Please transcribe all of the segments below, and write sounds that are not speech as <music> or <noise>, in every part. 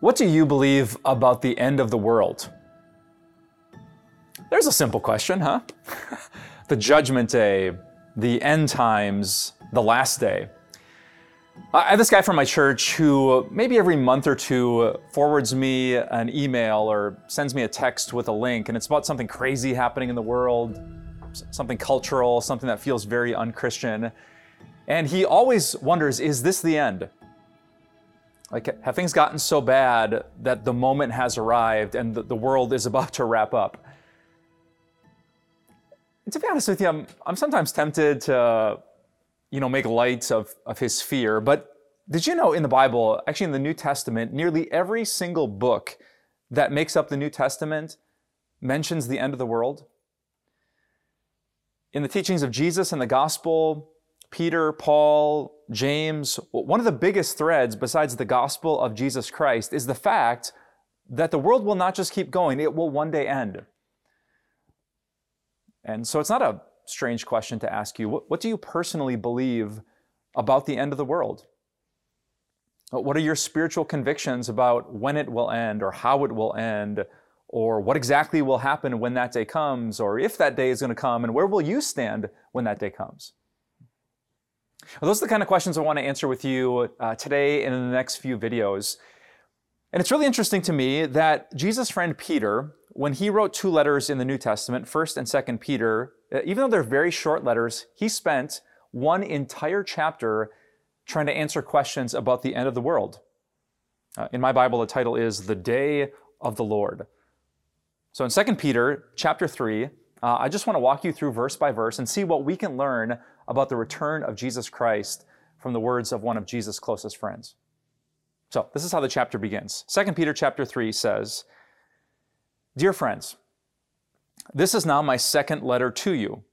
What do you believe about the end of the world? There's a simple question, huh? <laughs> the judgment day, the end times, the last day. I have this guy from my church who maybe every month or two forwards me an email or sends me a text with a link, and it's about something crazy happening in the world, something cultural, something that feels very unchristian. And he always wonders is this the end? Like, have things gotten so bad that the moment has arrived and the, the world is about to wrap up? And to be honest with you, I'm, I'm sometimes tempted to, you know, make light of, of his fear. But did you know in the Bible, actually in the New Testament, nearly every single book that makes up the New Testament mentions the end of the world? In the teachings of Jesus and the gospel, Peter, Paul, James, one of the biggest threads besides the gospel of Jesus Christ is the fact that the world will not just keep going, it will one day end. And so it's not a strange question to ask you. What, what do you personally believe about the end of the world? What are your spiritual convictions about when it will end or how it will end or what exactly will happen when that day comes or if that day is going to come and where will you stand when that day comes? Those are the kind of questions I want to answer with you uh, today and in the next few videos. And it's really interesting to me that Jesus' friend Peter, when he wrote two letters in the New Testament, 1st and 2nd Peter, uh, even though they're very short letters, he spent one entire chapter trying to answer questions about the end of the world. Uh, in my Bible, the title is The Day of the Lord. So in 2 Peter chapter 3, uh, I just want to walk you through verse by verse and see what we can learn about the return of Jesus Christ from the words of one of Jesus' closest friends. So, this is how the chapter begins. 2 Peter chapter 3 says, Dear friends, this is now my second letter to you.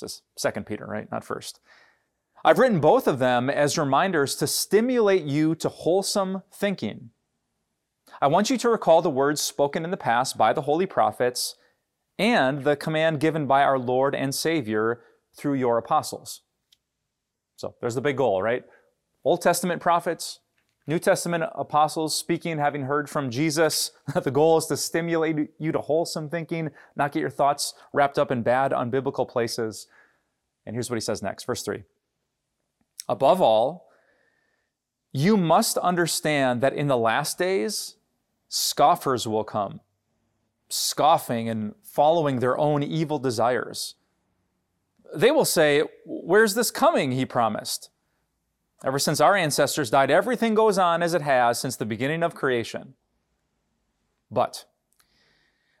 This is 2 Peter, right? Not first. I've written both of them as reminders to stimulate you to wholesome thinking. I want you to recall the words spoken in the past by the holy prophets and the command given by our Lord and Savior through your apostles. So there's the big goal, right? Old Testament prophets, New Testament apostles speaking, and having heard from Jesus. <laughs> the goal is to stimulate you to wholesome thinking, not get your thoughts wrapped up in bad, unbiblical places. And here's what he says next, verse 3. Above all, you must understand that in the last days, scoffers will come, scoffing and following their own evil desires they will say, Where's this coming? He promised. Ever since our ancestors died, everything goes on as it has since the beginning of creation. But,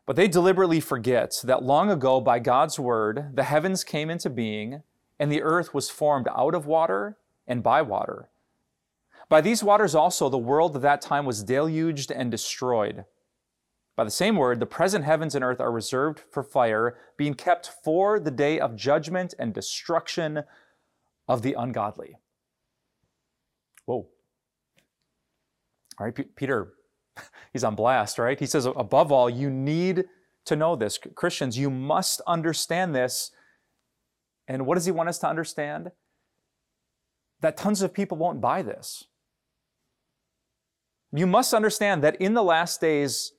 but they deliberately forget that long ago, by God's word, the heavens came into being, and the earth was formed out of water and by water. By these waters also, the world at that time was deluged and destroyed. By the same word, the present heavens and earth are reserved for fire, being kept for the day of judgment and destruction of the ungodly. Whoa. All right, P- Peter, <laughs> he's on blast, right? He says, above all, you need to know this. Christians, you must understand this. And what does he want us to understand? That tons of people won't buy this. You must understand that in the last days,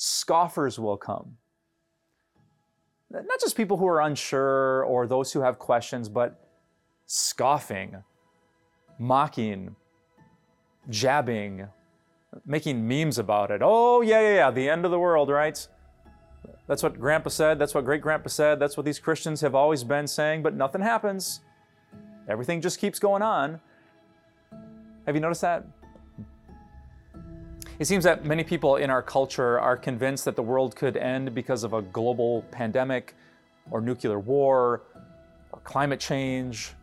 scoffers will come. Not just people who are unsure or those who have questions, but scoffing, mocking, jabbing, making memes about it. Oh, yeah, yeah, yeah, the end of the world, right? That's what Grandpa said. That's what great Grandpa said. That's what these Christians have always been saying, but nothing happens. Everything just keeps going on. Have you noticed that? It seems that many people in our culture are convinced that the world could end because of a global pandemic or nuclear war or climate change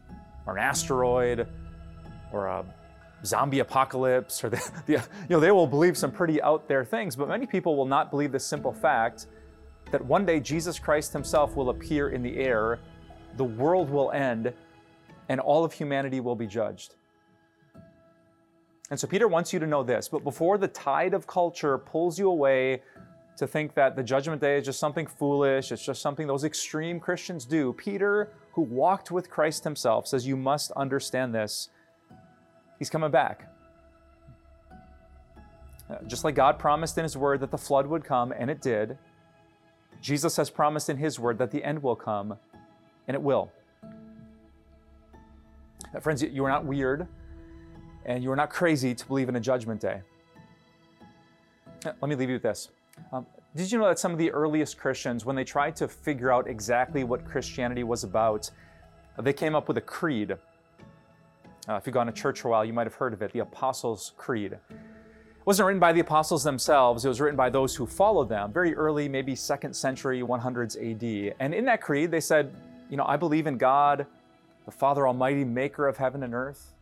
or an asteroid or a zombie apocalypse or <laughs> the, the, you know they will believe some pretty out there things but many people will not believe the simple fact that one day jesus christ himself will appear in the air the world will end and all of humanity will be judged and so peter wants you to know this but before the tide of culture pulls you away to think that the judgment day is just something foolish it's just something those extreme christians do peter who walked with christ himself says you must understand this He's coming back. Uh, just like God promised in His Word that the flood would come, and it did, Jesus has promised in His Word that the end will come, and it will. Friends, you are not weird, and you are not crazy to believe in a judgment day. Uh, let me leave you with this. Um, did you know that some of the earliest Christians, when they tried to figure out exactly what Christianity was about, they came up with a creed uh, if you've gone to church for a while, you might have heard of it, the Apostles' Creed. It wasn't written by the apostles themselves, it was written by those who followed them, very early, maybe second century, 100s AD. And in that creed, they said, You know, I believe in God, the Father Almighty, maker of heaven and earth.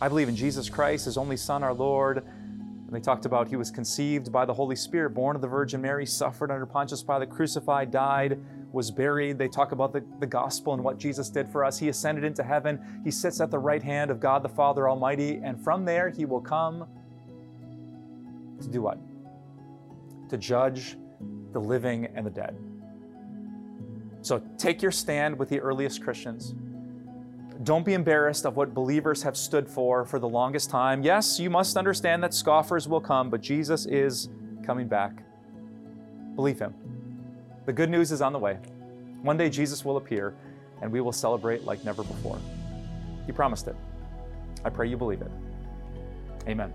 I believe in Jesus Christ, his only Son, our Lord. And they talked about he was conceived by the Holy Spirit, born of the Virgin Mary, suffered under Pontius Pilate, crucified, died, was buried. They talk about the, the gospel and what Jesus did for us. He ascended into heaven. He sits at the right hand of God the Father Almighty. And from there, he will come to do what? To judge the living and the dead. So take your stand with the earliest Christians. Don't be embarrassed of what believers have stood for for the longest time. Yes, you must understand that scoffers will come, but Jesus is coming back. Believe him. The good news is on the way. One day Jesus will appear and we will celebrate like never before. He promised it. I pray you believe it. Amen.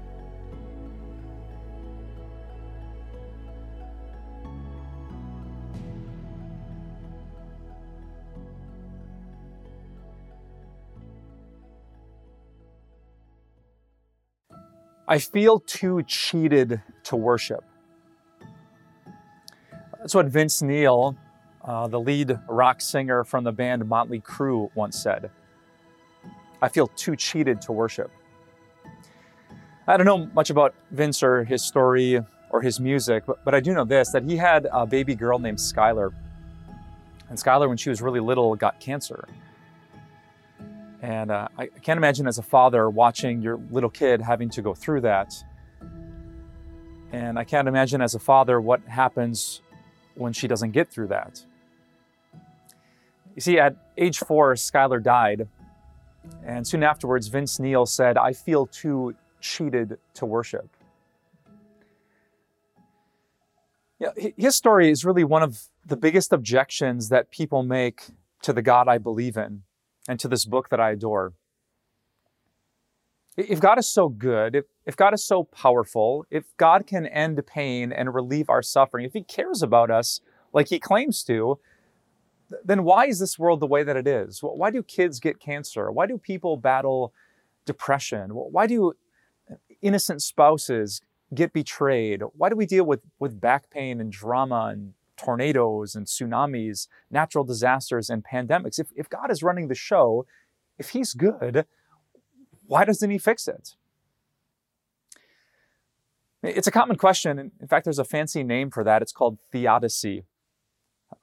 I feel too cheated to worship. That's what Vince Neil, uh, the lead rock singer from the band Motley Crue, once said. I feel too cheated to worship. I don't know much about Vince or his story or his music, but, but I do know this that he had a baby girl named Skylar. And Skylar, when she was really little, got cancer. And uh, I can't imagine as a father watching your little kid having to go through that. And I can't imagine as a father what happens when she doesn't get through that. You see, at age four, Skylar died. And soon afterwards, Vince Neil said, I feel too cheated to worship. Yeah, his story is really one of the biggest objections that people make to the God I believe in and to this book that I adore. If God is so good, if, if God is so powerful, if God can end pain and relieve our suffering, if He cares about us like He claims to, then why is this world the way that it is? Why do kids get cancer? Why do people battle depression? Why do uh, innocent spouses get betrayed? Why do we deal with, with back pain and drama and tornadoes and tsunamis, natural disasters and pandemics? If, if God is running the show, if He's good, why doesn't he fix it? It's a common question. In fact, there's a fancy name for that. It's called theodicy.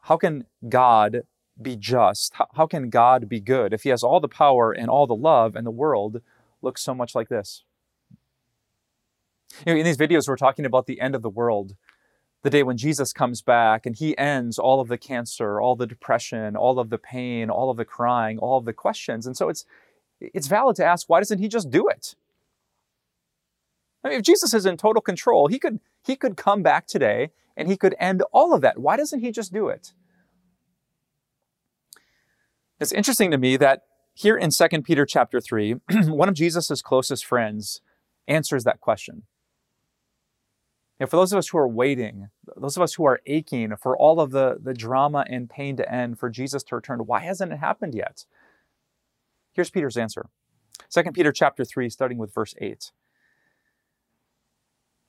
How can God be just? How can God be good if he has all the power and all the love and the world looks so much like this? In these videos, we're talking about the end of the world, the day when Jesus comes back and he ends all of the cancer, all the depression, all of the pain, all of the crying, all of the questions. And so it's it's valid to ask, why doesn't he just do it? I mean, if Jesus is in total control, he could, he could come back today and he could end all of that. Why doesn't he just do it? It's interesting to me that here in 2 Peter chapter 3, <clears throat> one of Jesus' closest friends answers that question. And for those of us who are waiting, those of us who are aching for all of the, the drama and pain to end, for Jesus to return, why hasn't it happened yet? Here's Peter's answer. 2 Peter chapter 3 starting with verse 8.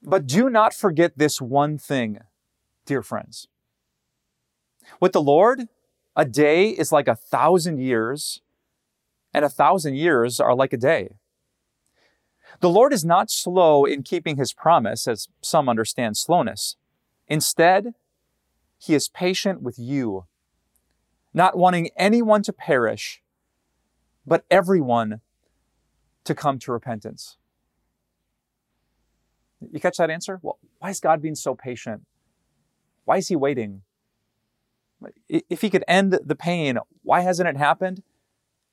But do not forget this one thing, dear friends. With the Lord, a day is like a thousand years, and a thousand years are like a day. The Lord is not slow in keeping his promise, as some understand slowness. Instead, he is patient with you, not wanting anyone to perish, but everyone to come to repentance. You catch that answer? Well, why is God being so patient? Why is he waiting? If he could end the pain, why hasn't it happened?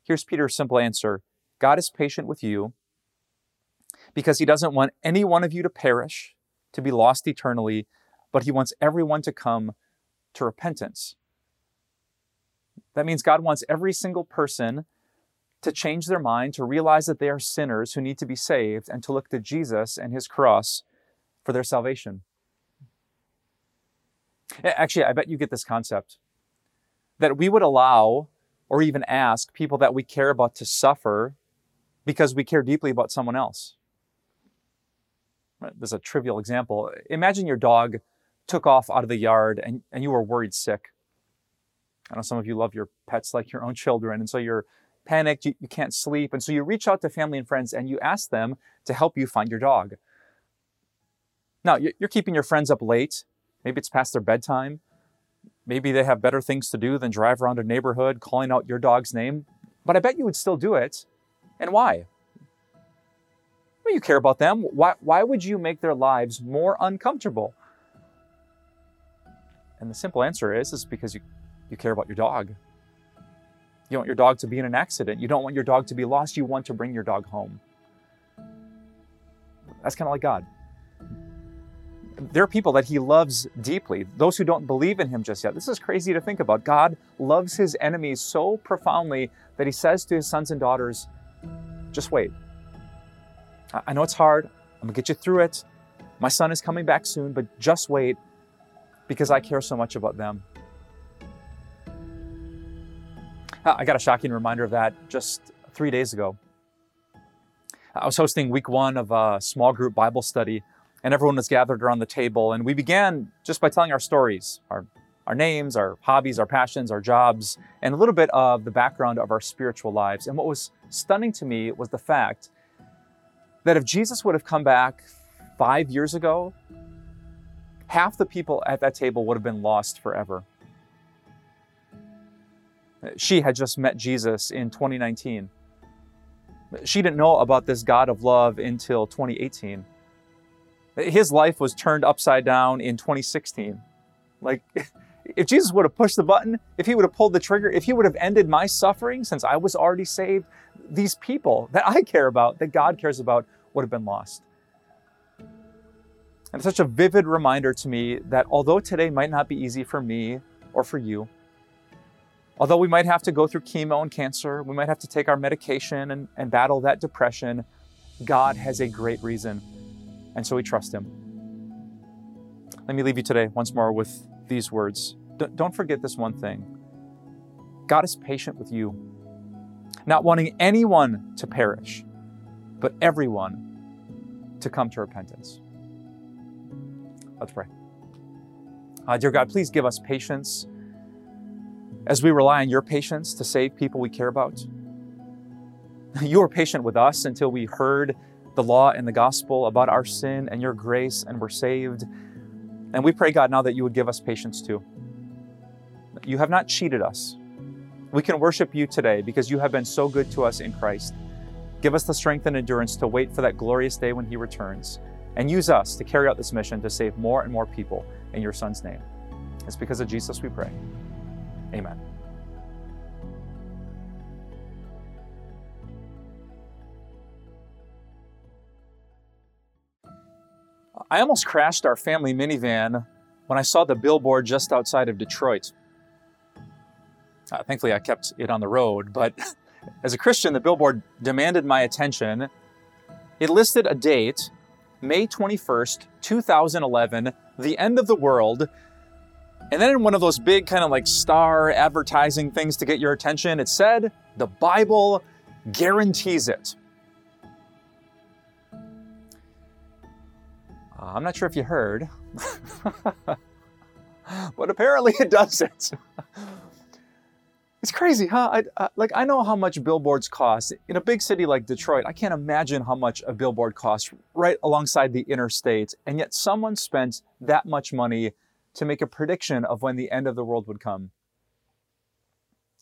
Here's Peter's simple answer God is patient with you because he doesn't want any one of you to perish, to be lost eternally, but he wants everyone to come to repentance. That means God wants every single person to change their mind, to realize that they are sinners who need to be saved, and to look to Jesus and his cross for their salvation. Actually, I bet you get this concept that we would allow or even ask people that we care about to suffer because we care deeply about someone else. Uh, There's a trivial example. Imagine your dog took off out of the yard and, and you were worried sick. I know some of you love your pets like your own children, and so you're panicked, you, you can't sleep, and so you reach out to family and friends and you ask them to help you find your dog. Now, you're keeping your friends up late. Maybe it's past their bedtime. Maybe they have better things to do than drive around a neighborhood calling out your dog's name. But I bet you would still do it. And why? Well, you care about them. Why, why would you make their lives more uncomfortable? And the simple answer is, is because you, you care about your dog. You want your dog to be in an accident. You don't want your dog to be lost. You want to bring your dog home. That's kind of like God there are people that he loves deeply, those who don't believe in him just yet. This is crazy to think about. God loves his enemies so profoundly that he says to his sons and daughters, just wait. I know it's hard. I'm to get you through it. My son is coming back soon, but just wait because I care so much about them. Ah, I got a shocking reminder of that just three days ago. I was hosting week one of a small group Bible study and everyone was gathered around the table. And we began just by telling our stories, our, our names, our hobbies, our passions, our jobs, and a little bit of the background of our spiritual lives. And what was stunning to me was the fact that if Jesus would have come back five years ago, half the people at that table would have been lost forever. She had just met Jesus in 2019. She didn't know about this God of love until 2018. His life was turned upside down in 2016. Like, <laughs> if Jesus would have pushed the button, if he would have pulled the trigger, if he would have ended my suffering since I was already saved, these people that I care about, that God cares about, would have been lost. And it's such a vivid reminder to me that although today might not be easy for me or for you, although we might have to go through chemo and cancer, we might have to take our medication and, and battle that depression, God has a great reason and so we trust Him. Let me leave you today once more with these words. Don't forget this one thing God is patient with you, not wanting anyone to perish, but everyone to come to repentance. Let's pray. Uh, dear God, please give us patience as we rely on your patience to save people we care about. You were patient with us until we heard the law and the gospel about our sin and your grace, and we're saved. And we pray, God, now that you would give us patience too. You have not cheated us. We can worship you today because you have been so good to us in Christ. Give us the strength and endurance to wait for that glorious day when he returns, and use us to carry out this mission to save more and more people in your Son's name. It's because of Jesus we pray. Amen. I almost crashed our family minivan when I saw the billboard just outside of Detroit. Uh, thankfully, I kept it on the road, but <laughs> as a Christian, the billboard demanded my attention. It listed a date, May 21st, 2011, the end of the world. And then in one of those big kind of like star advertising things to get your attention, it said, the Bible guarantees it. Uh, I'm not sure if you heard, <laughs> but apparently it doesn't. <laughs> It's crazy, huh? I, I, like I know how much billboards cost in a big city like Detroit. I can't imagine how much a billboard costs right alongside the interstate, and yet someone spent that much money to make a prediction of when the end of the world would come.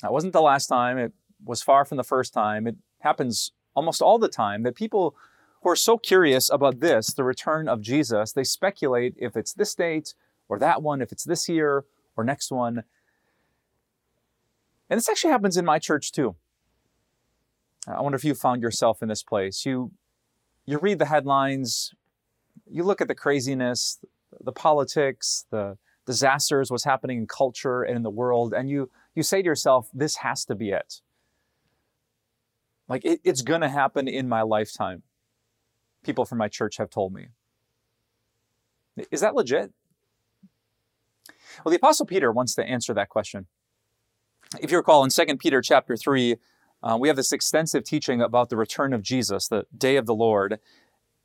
That wasn't the last time. It was far from the first time. It happens almost all the time that people who are so curious about this, the return of Jesus, they speculate if it's this date or that one, if it's this year or next one. And this actually happens in my church too. I wonder if you found yourself in this place. You you read the headlines, you look at the craziness, the politics, the disasters, what's happening in culture and in the world, and you you say to yourself, this has to be it. Like it, it's gonna happen in my lifetime. People from my church have told me. Is that legit? Well, the Apostle Peter wants to answer that question. If you recall in 2 Peter chapter 3, uh, we have this extensive teaching about the return of Jesus, the day of the Lord.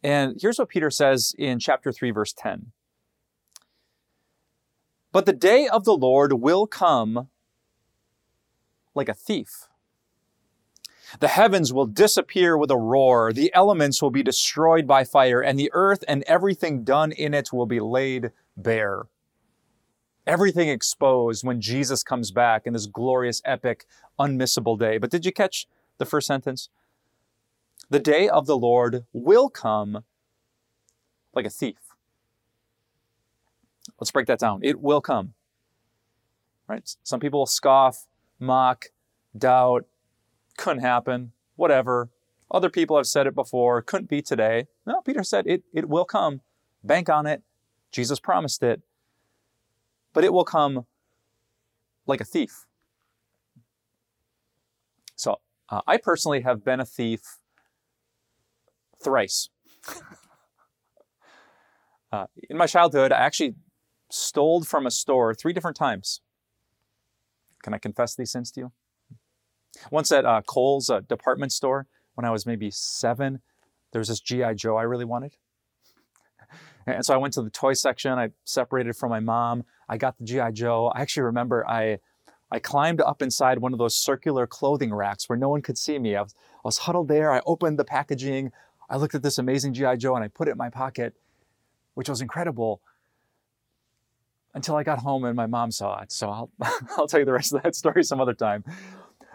And here's what Peter says in chapter 3, verse 10. But the day of the Lord will come like a thief. The heavens will disappear with a roar, the elements will be destroyed by fire, and the earth and everything done in it will be laid bare everything exposed when Jesus comes back in this glorious, epic, unmissable day. But did you catch the first sentence? The day of the Lord will come like a thief. Let's break that down. It will come. Right? Some people will scoff, mock, doubt, couldn't happen, whatever. Other people have said it before, couldn't be today. No, Peter said it, it will come. Bank on it. Jesus promised it but it will come like a thief. So uh, I personally have been a thief thrice. <laughs> uh, in my childhood, I actually stole from a store three different times. Can I confess these sins to you? Once at uh, Kohl's uh, department store, when I was maybe seven, there was this G.I. Joe I really wanted. <laughs> And so I went to the toy section. I separated from my mom. I got the GI Joe. I actually remember I I climbed up inside one of those circular clothing racks where no one could see me. I was, I was huddled there. I opened the packaging. I looked at this amazing GI Joe and I put it in my pocket, which was incredible. Until I got home and my mom saw it. So I'll <laughs> I'll tell you the rest of that story some other time.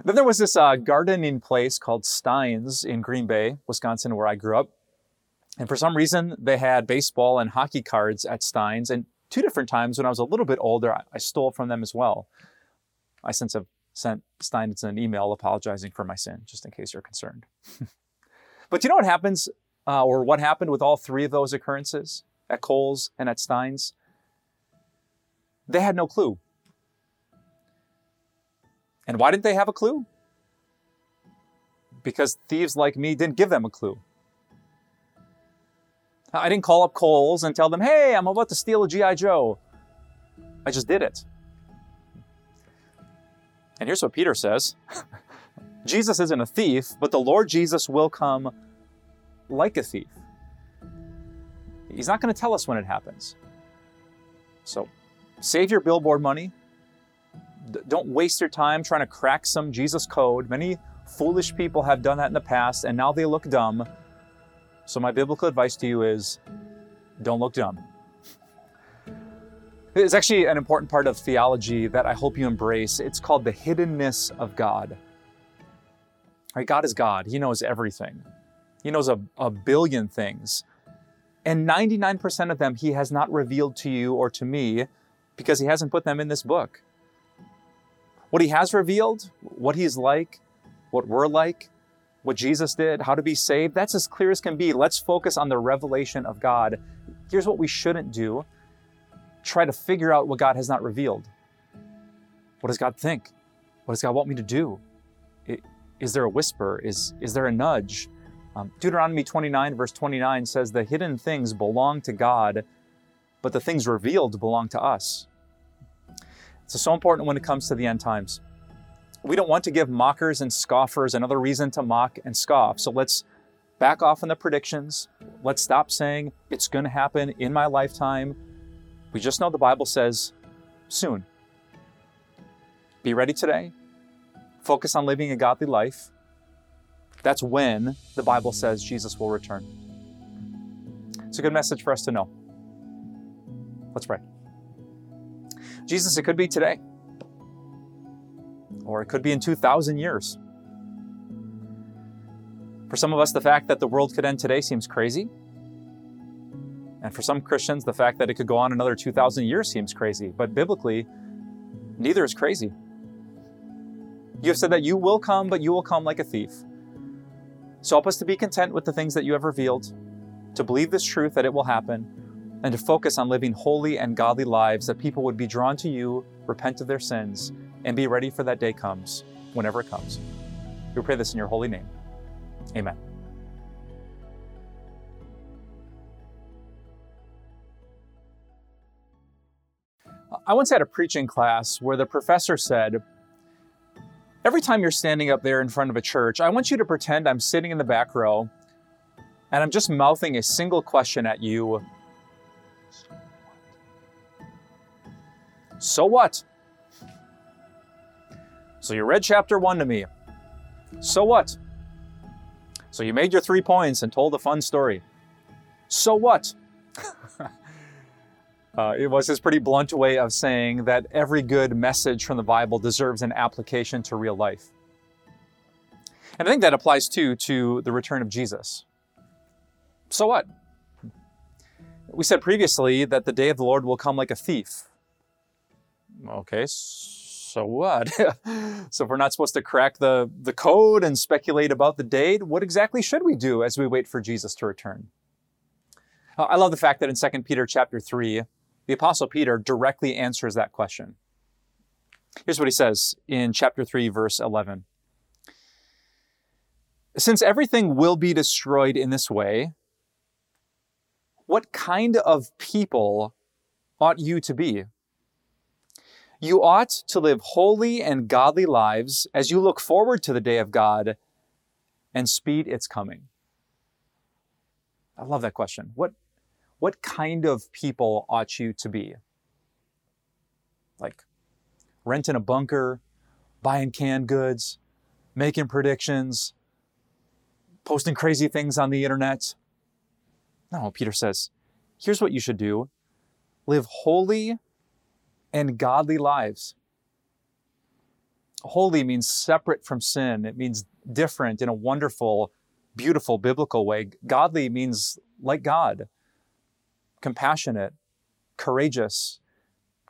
Then there was this uh, gardening place called Stein's in Green Bay, Wisconsin, where I grew up. And for some reason, they had baseball and hockey cards at Stein's. And two different times when I was a little bit older, I, stole from them as well. I since have sent Stein's an email apologizing for my sin, just in case you're concerned. <laughs> but you know what happens, uh, or what happened with all three of those occurrences at Kohl's and at Stein's? They had no clue. And why didn't they have a clue? Because thieves like me didn't give them a clue. I didn't call up Kohl's and tell them, hey, I'm about to steal a G.I. Joe. I just did it. And here's what Peter says <laughs> Jesus isn't a thief, but the Lord Jesus will come like a thief. He's not going to tell us when it happens. So save your billboard money. Don't waste your time trying to crack some Jesus code. Many foolish people have done that in the past, and now they look dumb so, my biblical advice to you is don't look dumb. It's actually an important part of theology that I hope you embrace. It's called the hiddenness of God. Right? God is God, He knows everything, He knows a, a billion things. And 99% of them He has not revealed to you or to me because He hasn't put them in this book. What He has revealed, what He's like, what we're like, what Jesus did, how to be saved, that's as clear as can be. Let's focus on the revelation of God. Here's what we shouldn't do try to figure out what God has not revealed. What does God think? What does God want me to do? Is there a whisper? Is, is there a nudge? Um, Deuteronomy 29, verse 29 says, The hidden things belong to God, but the things revealed belong to us. It's so important when it comes to the end times we don't want to give mockers and scoffers another reason to mock and scoff. So let's back off on the predictions. Let's stop saying it's going to happen in my lifetime. We just know the Bible says soon. Be ready today. focus on living a godly life, that's when the Bible says Jesus will return. It's a good message for us to know. Let's pray. Jesus, it could be today, or it could be in 2,000 years. For some of us, the fact that the world could end today seems crazy. And for some Christians, the fact that it could go on another 2,000 years seems crazy. But biblically, neither is crazy. You have said that you will come, but you will come like a thief. So help us to be content with the things that you have revealed, to believe this truth that it will happen, and to focus on living holy and godly lives that people would be drawn to you, repent of their sins, and be ready for that day comes, whenever it comes. We pray this in your holy name. Amen. I once had a preaching class where the professor said, Every time you're standing up there in front of a church, I want you to pretend I'm sitting in the back row and I'm just mouthing a single question at you. So what? So you read chapter one to me. So what? So you made your three points and told a fun story. So what? <laughs> Uh, it was his pretty blunt way of saying that every good message from the Bible deserves an application to real life. And I think that applies too to the return of Jesus. So what? We said previously that the day of the Lord will come like a thief. Okay, so what? <laughs> so if we're not supposed to crack the, the code and speculate about the date, what exactly should we do as we wait for Jesus to return? Uh, I love the fact that in 2 Peter chapter 3, the Apostle Peter directly answers that question. Here's what he says in chapter 3, verse 11. Since everything will be destroyed in this way, what kind of people ought you to be? You ought to live holy and godly lives as you look forward to the day of God and speed its coming. I love that question. What, what kind of people ought you to be? Like renting a bunker, buying canned goods, making predictions, posting crazy things on the internet. No, Peter says, here's what you should do live holy and godly lives. Holy means separate from sin, it means different in a wonderful, beautiful, biblical way. Godly means like God compassionate, courageous,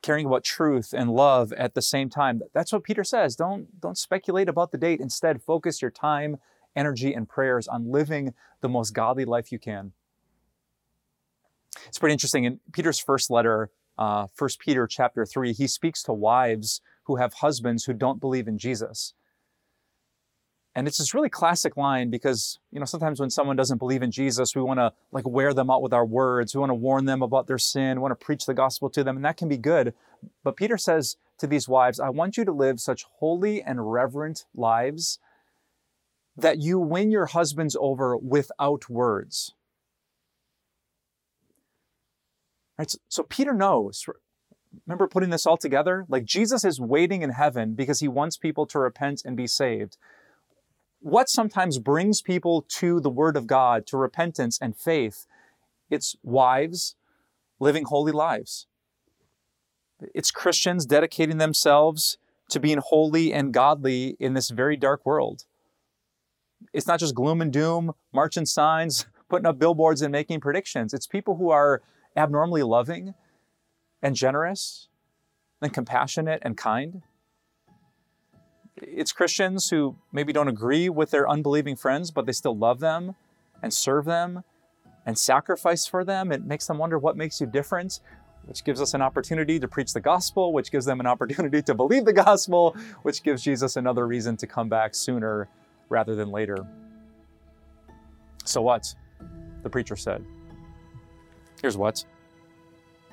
caring about truth and love at the same time. That's what Peter says. Don't, don't speculate about the date. Instead, focus your time, energy, and prayers on living the most godly life you can. It's pretty interesting. In Peter's first letter, uh, 1 Peter chapter 3, he speaks to wives who have husbands who don't believe in Jesus. And it's this really classic line because, you know, sometimes when someone doesn't believe in Jesus, we want to like wear them out with our words. We want to warn them about their sin, we want to preach the gospel to them, and that can be good. But Peter says to these wives, I want you to live such holy and reverent lives that you win your husbands over without words. Right? So, so Peter knows. Remember putting this all together? Like Jesus is waiting in heaven because he wants people to repent and be saved what sometimes brings people to the Word of God, to repentance and faith, it's wives living holy lives. It's Christians dedicating themselves to being holy and godly in this very dark world. It's not just gloom and doom, marching signs, <laughs> putting up billboards and making predictions. It's people who are abnormally loving and generous and compassionate and kind it's Christians who maybe don't agree with their unbelieving friends, but they still love them and serve them and sacrifice for them. It makes them wonder what makes you different, which gives us an opportunity to preach the gospel, which gives them an opportunity to believe the gospel, which gives Jesus another reason to come back sooner rather than later. So what? The preacher said. Here's what.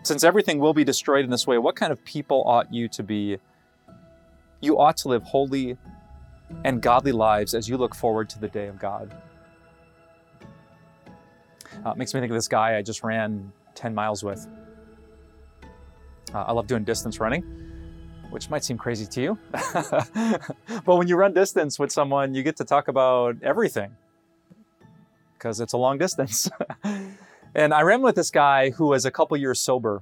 Since everything will be destroyed in this way, what kind of people ought you to be you ought to live holy and godly lives as you look forward to the day of God. Uh, makes me think of this guy I just ran 10 miles with. Uh, I love doing distance running. which might seem crazy to you. <laughs> but when you run distance with someone, you get to talk about everything because it's a long distance. <laughs> and I ran with this guy who was a couple years sober.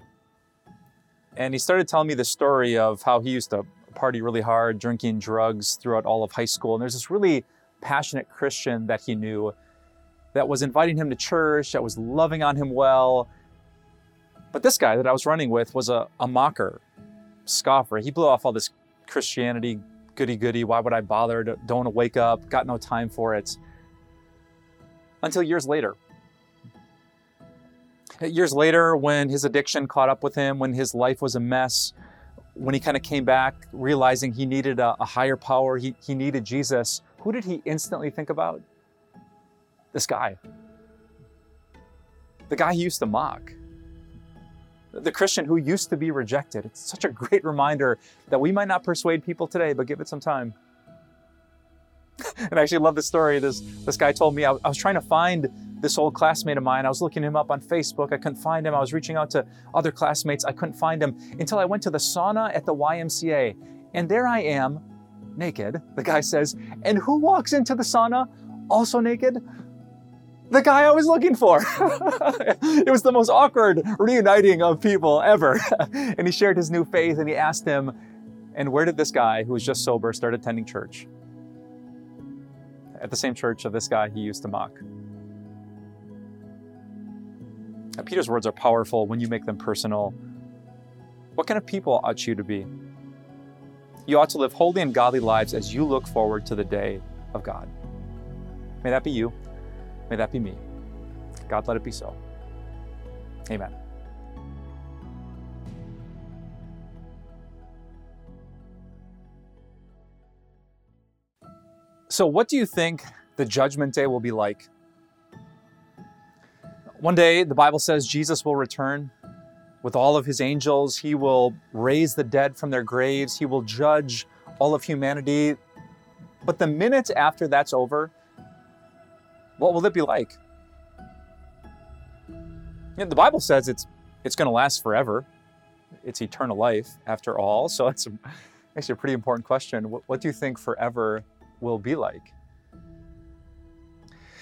And he started telling me the story of how he used to party really hard, drinking drugs throughout all of high school. And there's this really passionate Christian that he knew that was inviting him to church, that was loving on him well. But this guy that I was running with was a, a mocker, scoffer. He blew off all this Christianity goody goody. Why would I bother? Don't want to wake up. Got no time for it. Until years later. Years later, when his addiction caught up with him, when his life was a mess, when he kind of came back, realizing he needed a, a higher power, he, he needed Jesus, who did he instantly think about? This guy. The guy he used to mock the Christian who used to be rejected. It's such a great reminder that we might not persuade people today, but give it some time. <laughs> and I actually love this story. This, this guy told me I, I was trying to find this old classmate of mine. I was looking him up on Facebook. I couldn't find him. I was reaching out to other classmates. I couldn't find him until I went to the sauna at the YMCA. And there I am, naked. The guy says, And who walks into the sauna also naked? the guy I was looking for. <laughs> it was the most awkward reuniting of people ever. <laughs> and he shared his new faith and he asked him, And where did this guy who was just sober start attending church? At the same church of this guy he used to mock. Now, Peter's words are powerful when you make them personal. What kind of people ought you to be? You ought to live holy and godly lives as you look forward to the day of God. May that be you. May that be me. God, let it be so. Amen. So, what do you think the judgment day will be like? One day, the Bible says Jesus will return with all of his angels. He will raise the dead from their graves. He will judge all of humanity. But the minute after that's over, what will it be like? The Bible says it's it's going to last forever. It's eternal life, after all. So it's actually a pretty important question. What, what do you think forever will be like?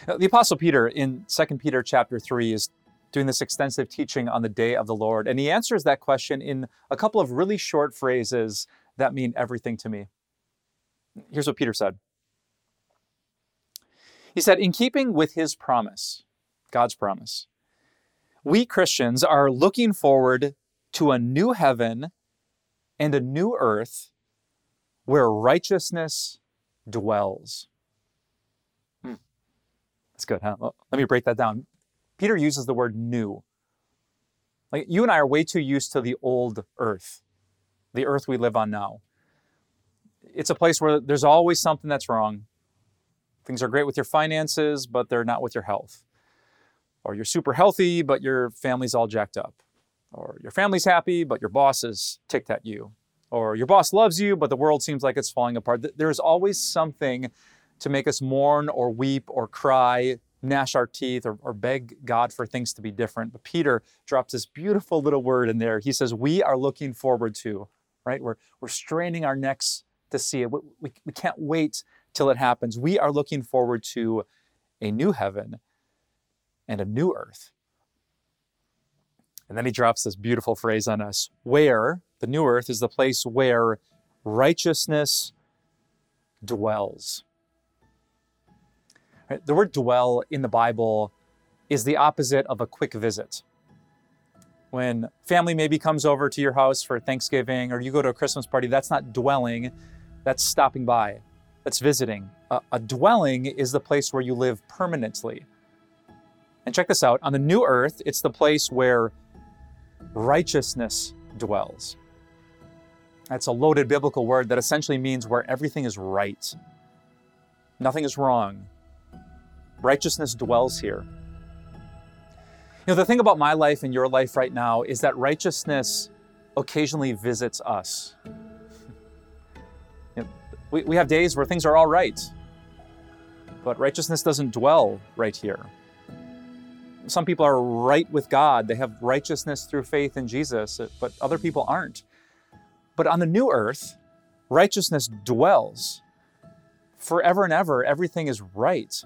The Apostle Peter in 2 Peter chapter 3 is doing this extensive teaching on the day of the Lord. And he answers that question in a couple of really short phrases that mean everything to me. Here's what Peter said he said, in keeping with his promise, God's promise, we Christians are looking forward to a new heaven and a new earth where righteousness dwells. That's good, huh? Let me break that down. Peter uses the word new. Like you and I are way too used to the old earth, the earth we live on now. It's a place where there's always something that's wrong. Things are great with your finances, but they're not with your health. Or you're super healthy, but your family's all jacked up. Or your family's happy, but your boss is ticked at you. Or your boss loves you, but the world seems like it's falling apart. There's always something to make us mourn or weep or cry, gnash our teeth, or, or beg God for things to be different. But Peter drops this beautiful little word in there. He says, We are looking forward to, right? We're, we're straining our necks to see it. We, we, we can't wait till it happens. We are looking forward to a new heaven and a new earth. And then he drops this beautiful phrase on us where the new earth is the place where righteousness dwells. The word dwell in the Bible is the opposite of a quick visit. When family maybe comes over to your house for Thanksgiving or you go to a Christmas party, that's not dwelling, that's stopping by that's visiting. A, a dwelling is the place where you live permanently. And check this out on the new earth, it's the place where righteousness dwells. That's a loaded biblical word that essentially means where everything is right. Nothing is wrong. Righteousness dwells here. You know, the thing about my life and your life right now is that righteousness occasionally visits us. <laughs> We, we have days where things are all right, but righteousness doesn't dwell right here. Some people are right with God, they have righteousness through faith in Jesus, but other people aren't. But on the new earth, righteousness dwells. Forever and ever, everything is right.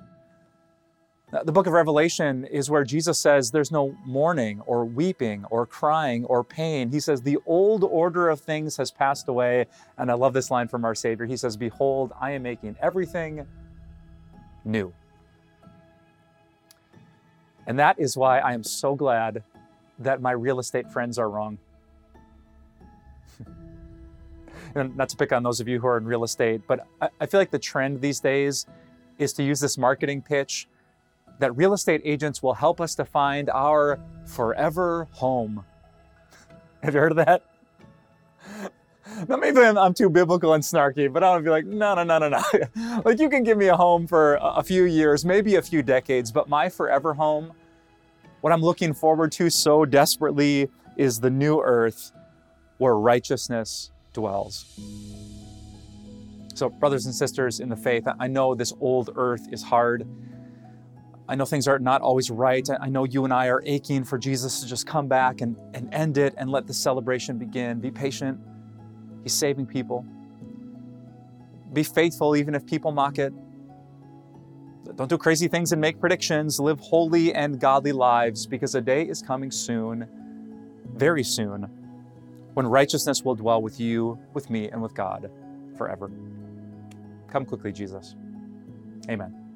Uh, the book of Revelation is where Jesus says there's no mourning or weeping or crying or pain. He says the old order of things has passed away. And I love this line from our Savior. He says, Behold, I am making everything new. And that is why I am so glad that my real estate friends are wrong. <laughs> and not to pick on those of you who are in real estate, but I, I feel like the trend these days is to use this marketing pitch that real estate agents will help us to find our forever home. <laughs> Have you heard of that? <laughs> Now, maybe I'm, I'm, too biblical and snarky, but I to be like, no, no, no, no, no. <laughs> like, you can give me a home for a, a few years, maybe a few decades, but my forever home, what I'm looking forward to so desperately is the new earth where righteousness dwells. So, brothers and sisters in the faith, I know this old earth is hard. I know things are not always right. I know you and I are aching for Jesus to just come back and, and end it and let the celebration begin. Be patient. He's saving people. Be faithful even if people mock it. Don't do crazy things and make predictions. Live holy and godly lives because a day is coming soon, very soon, when righteousness will dwell with you, with me, and with God forever. Come quickly, Jesus. Amen.